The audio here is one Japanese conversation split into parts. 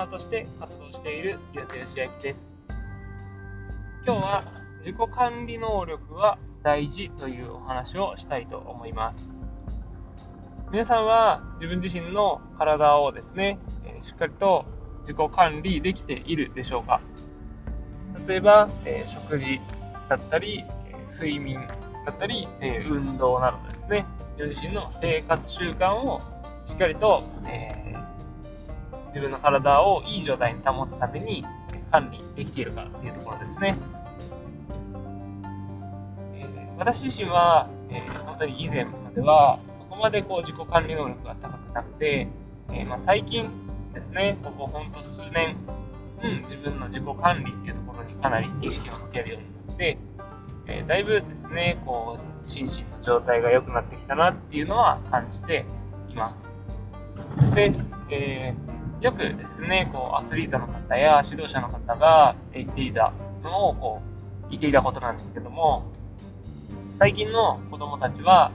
ナーとして活動している岩手義明です。今日は自己管理能力は大事というお話をしたいと思います。皆さんは自分自身の体をですね、しっかりと自己管理できているでしょうか？例えば、え食事だったり、睡眠だったり、え運動などですね、自分自身の生活習慣をしっかりと、えー、自分の体をいい状態に保つために管理できているかというところですね。えー、私自身は、えー、本当に以前までは、そこまでこう自己管理能力が高くなくて、えまあ、最近ですね、ここほんと数年、うん、自分の自己管理っていうところにかなり意識を向けるようになって、えだいぶですね、こう、心身の状態が良くなってきたなっていうのは感じています。で、えー、よくですね、こう、アスリートの方や指導者の方が言っていたのを、こう、言っていたことなんですけども、最近の子供たちは、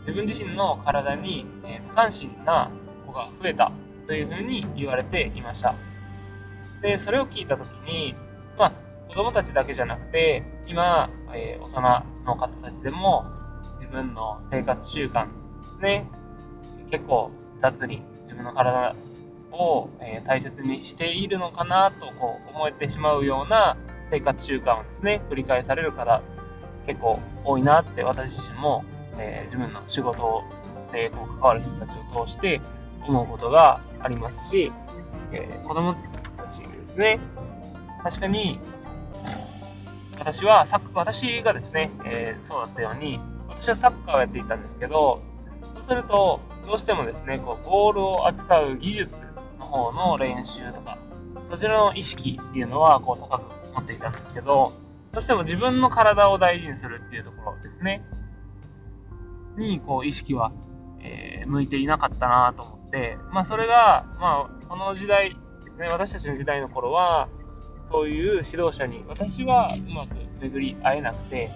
自分自身の体に、え無関心な子が増えたというふうに言われていました。で、それを聞いたときに、まあ、子供たちだけじゃなくて、今、えー、大人の方たちでも、自分の生活習慣ですね、結構雑に自分の体を、え大切にしているのかなとこう思えてしまうような生活習慣をですね、繰り返される方、結構多いなって私自身も、えー、自分の仕事でこう関わる人たちを通して思うことがありますし、えー、子供たちですね、確かに、私はサッ私がですね、えー、そうだったように、私はサッカーをやっていたんですけど、そうすると、どうしてもですね、こう、ボールを扱う技術の方の練習とか、そちらの意識っていうのは、こう、高く持っていたんですけど、どうしても自分の体を大事にするっていうところですね、に、こう、意識は、えー、向いていなかったなと思って、まあ、それが、まあ、この時代ですね、私たちの時代の頃は、そういう指導者に、私はうまく巡り会えなくて、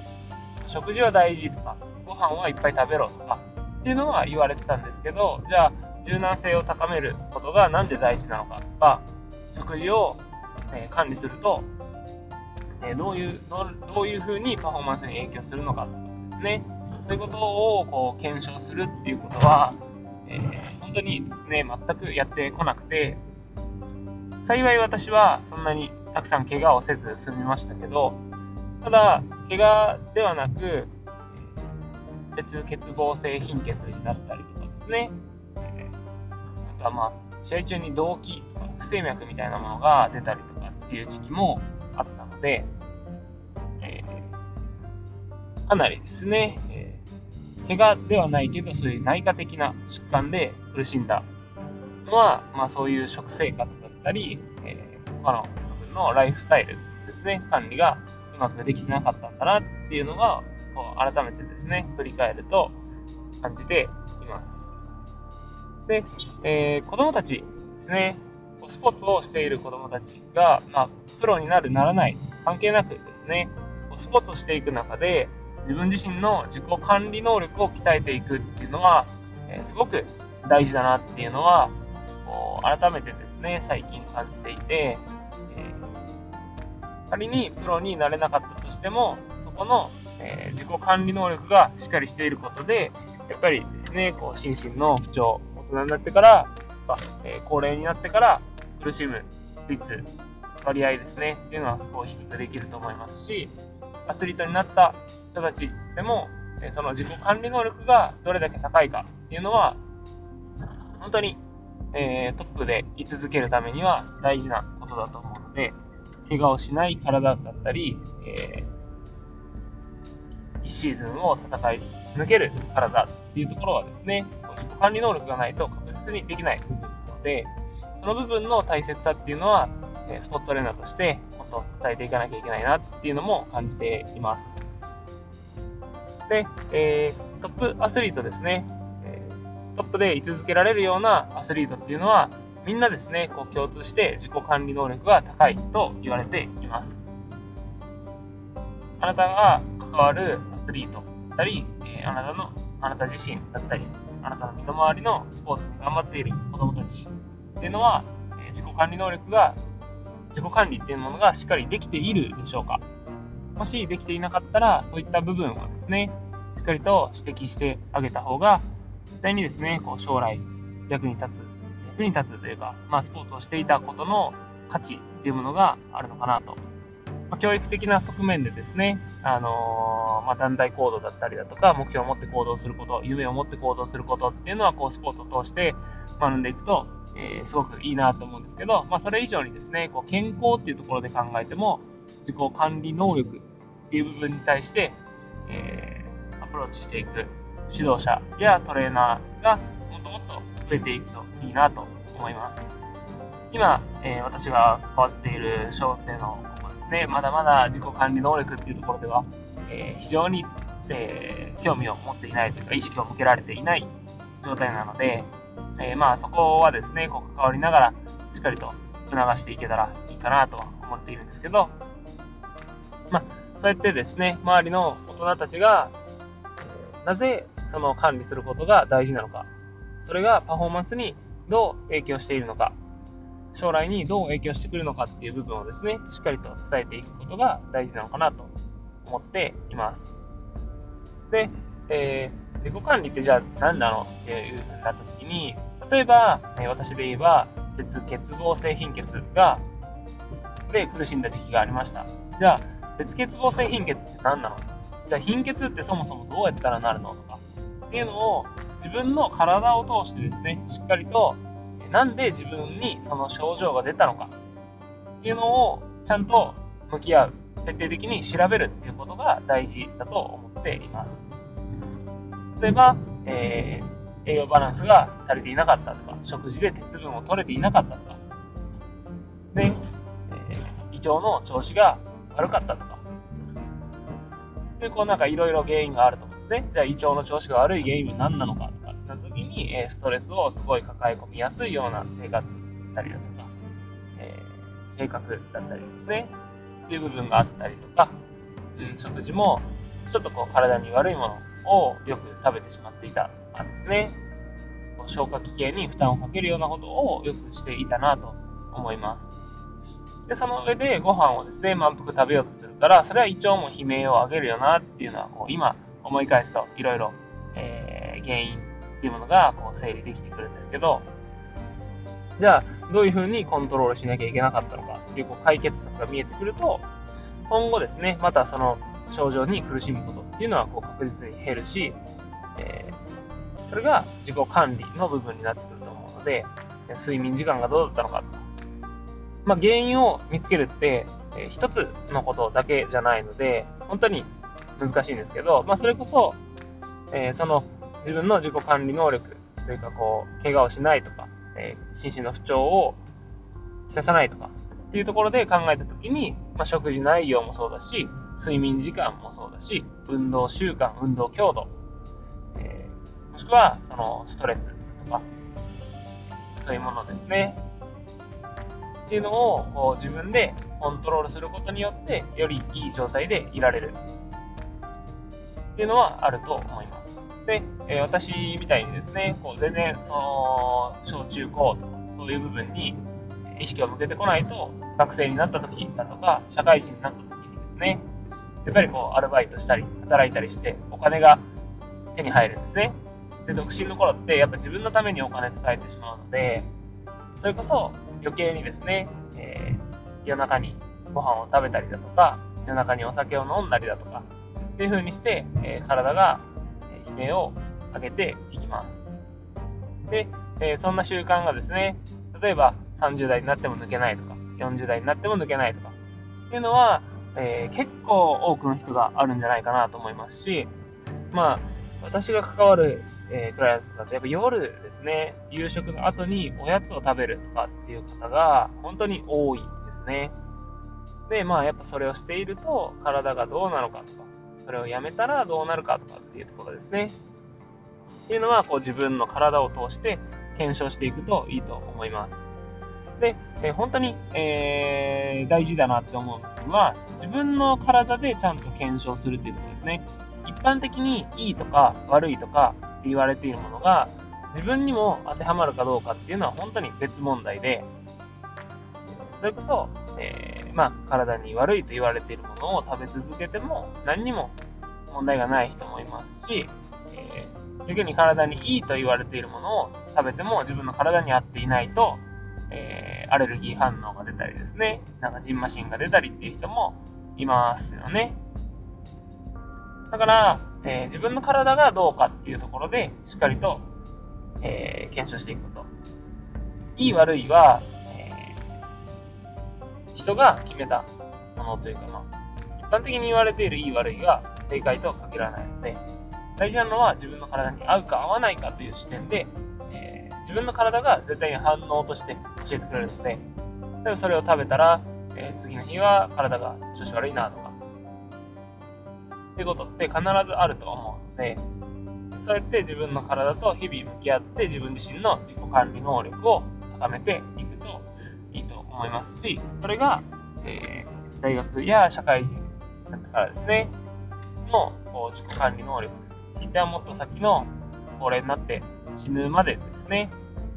食事は大事とか、ご飯はいっぱい食べろとか、っていうのは言われてたんですけど、じゃあ、柔軟性を高めることがなんで大事なのかとか、食事を、え管理すると、えどういうど、ういうふうにパフォーマンスに影響するのかとかですね、そういうことをこう検証するっていうことは、えー、本当にですね、全くやってこなくて、幸い私はそんなにたくさん怪我をせず済みましたけど、ただ、怪我ではなく、鉄欠乏性貧血になったりとかですね、ー、あとはまあ、試合中に動悸とか不整脈みたいなものが出たりとかっていう時期もあったので、えー、かなりですね、えー、怪我ではないけど、そういう内科的な疾患で苦しんだのは、まあそういう食生活だったり、えー、他の部分のライフスタイルですね、管理がうまくできてなかったんだなっていうのが、こう改めてですね、振り返ると感じています。で、えー、子供たちですね、スポーツをしている子供たちが、まあ、プロになる、ならない、関係なくですね、スポーツをしていく中で、自分自身の自己管理能力を鍛えていくっていうのは、えー、すごく大事だなっていうのは、こう改めてですね、最近感じていて、えー、仮にプロになれなかったとしても、そこの、えー、自己管理能力がしっかりしていることで、やっぱりですね、こう心身の不調、人になってからま、えー、高齢になってから苦しむ率、割合ですね、っていうのはこう低くできると思いますし、アスリートになった人たちでも、えその自己管理能力がどれだけ高いかっていうのは、本当にえー、トップで居続けるためには大事なことだと思うので、怪我をしない体だったり、えー、1シーズンを戦い抜ける体っていうところはですね、管理能力がないと確実にできないので、その部分の大切さっていうのは、スポーツトレーナーとしてもっと伝えていかなきゃいけないなっていうのも感じています。で、えー、トップアスリートですね。トップで居続けられるようなアスリートっていうのは、みんなですね、こう共通して自己管理能力が高いと言われています。あなたが関わるアスリートだったり、え、あなたの、あなた自身だったり、あなたの身の回りのスポーツに頑張っている子供たちっていうのは、え、自己管理能力が、自己管理っていうものがしっかりできているでしょうかもしできていなかったら、そういった部分をですね、しっかりと指摘してあげた方が、絶対にですね、こう将来役に立つ、役に立つというか、まあ、スポーツをしていたことの価値っていうものがあるのかなと。ま、教育的な側面でですね、あのー、まあ、団体行動だったりだとか、目標を持って行動すること、夢を持って行動することっていうのは、こう、スポーツを通して学んでいくと、えー、すごくいいなと思うんですけど、まあ、それ以上にですね、こう健康っていうところで考えても、自己管理能力っていう部分に対して、えー、アプローチしていく指導者やトレーナーがもっともっと増えていくといいなと思います。今、え、私が関わっている小学生のですね、まだまだ自己管理能力っていうところでは、えー、非常に、えー、興味を持っていないというか、意識を向けられていない状態なので、えまあそこはですね、こう関わりながら、しっかりと促していけたらいいかなとは思っているんですけど、まあ、そうやってですね、周りの大人たちが、なぜその管理することが大事なのか、それがパフォーマンスにどう影響しているのか、将来にどう影響してくるのかっていう部分をですね、しっかりと伝えていくことが大事なのかなと思っています。で、えー、自己管理ってじゃあ何なのっていうふうになった時に、例えば、え、私で言えば、鉄欠乏性貧血が、で苦しんだ時期がありました。じゃあ、鉄欠乏性貧血って何なの？じゃあ貧血ってそもそもどうやったらなるのとかっていうのを自分の体を通してですね、しっかりとなんで自分にその症状が出たのか。っていうのをちゃんと向き合う、徹底的に調べるっていうことが大事だと思っています。例えば、えー、栄養バランスが足りていなかったとか、食事で鉄分を取れていなかったとか、で、えー、胃腸の調子が悪かったとか、で、こうなんかいろいろ原因があると思うんですね。じゃあ胃腸の調子が悪い原因は何なのか、に、えストレスをすごい抱え込みやすいような生活だったりだとか、えー、性格だったりですね、っていう部分があったりとか、うん、食事もちょっとこう体に悪いものをよく食べてしまっていたとかですね、消化器系に負担をかけるようなことをよくしていたなと思います。で、その上でご飯をですね、満腹食べようとするから、それは胃腸も悲鳴を上げるよなっていうのは、こう今思い返すといろいろ、原因っていうものがこう整理できてくるんですけど、じゃあ、どういうふうにコントロールしなきゃいけなかったのかっていうこう解決策が見えてくると、今後ですね、またその症状に苦しむことっていうのはこう確実に減るし、えー、それが自己管理の部分になってくると思うので、睡眠時間がどうだったのかまあ、原因を見つけるって、えー、一つのことだけじゃないので、本当に難しいんですけど、まあ、それこそ、えー、その自分の自己管理能力というか、こう、怪我をしないとか、えー、心身の不調をきたさないとかっていうところで考えたときに、まあ、食事内容もそうだし、睡眠時間もそうだし、運動習慣、運動強度、えー、もしくは、その、ストレスとか、そういうものですね。っていうのをこう自分でコントロールすることによって、よりいい状態でいられるっていうのはあると思います。で、え、私みたいにですね、こう全然その小中高とかそういう部分に意識を向けてこないと、学生になった時だとか、社会人になった時にですね、やっぱりこうアルバイトしたり、働いたりして、お金が手に入るんですね。で、独身の頃ってやっぱ自分のためにお金使えてしまうので、それこそ余計にですね、えー、夜中にご飯を食べたりだとか、夜中にお酒を飲んだりだとか、っていう風にして、えー、体が悲鳴を上げていきます。で、えー、そんな習慣がですね、例えば30代になっても抜けないとか、40代になっても抜けないとか、っていうのは、えー、結構多くの人があるんじゃないかなと思いますし、まあ、私が関わるえー、クライアントとかって、やっぱ夜ですね、夕食の後におやつを食べるとかっていう方が本当に多いんですね。で、まあやっぱそれをしていると体がどうなのかとか、それをやめたらどうなるかとかっていうところですね。っていうのはこう自分の体を通して検証していくといいと思います。で、えー、本当に、えー、大事だなって思うのは、自分の体でちゃんと検証するっていうことですね。一般的にいいとか悪いとかって言われているものが、自分にも当てはまるかどうかっていうのは本当に別問題で、それこそ、えー、まあ、体に悪いと言われているものを食べ続けても何にも問題がない人もいますし、えー、逆に体にいいと言われているものを食べても自分の体に合っていないと、えー、アレルギー反応が出たりですね、なんかジンマシンが出たりっていう人もいますよね。だから、えー、自分の体がどうかっていうところで、しっかりと、え、検証していくこと。いい悪いは、人が決めたものというか、まあ、一般的に言われているいい悪いが正解とは限らないので、大事なのは自分の体に合うか合わないかという視点で、えー、自分の体が絶対に反応として教えてくれるので、例えばそれを食べたら、えー、次の日は体が調子悪いなとか、っていうことって必ずあると思うので、そうやって自分の体と日々向き合って自分自身の自己管理能力を高めていく。思いますし、それが、えー、大学や社会人だったからですね、のこう自己管理能力、いてはもっと先の高齢になって死ぬまでですね、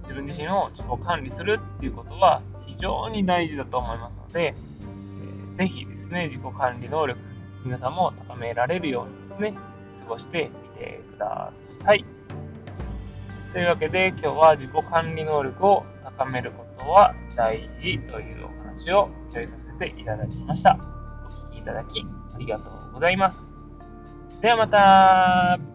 自分自身を自己管理するっていうことは非常に大事だと思いますので、えー、ぜひですね、自己管理能力、皆さんも高められるようにですね、過ごしてみてください。というわけで今日は自己管理能力を高めることことは大事というお話を共有させていただきました。お聴きいただきありがとうございます。ではまた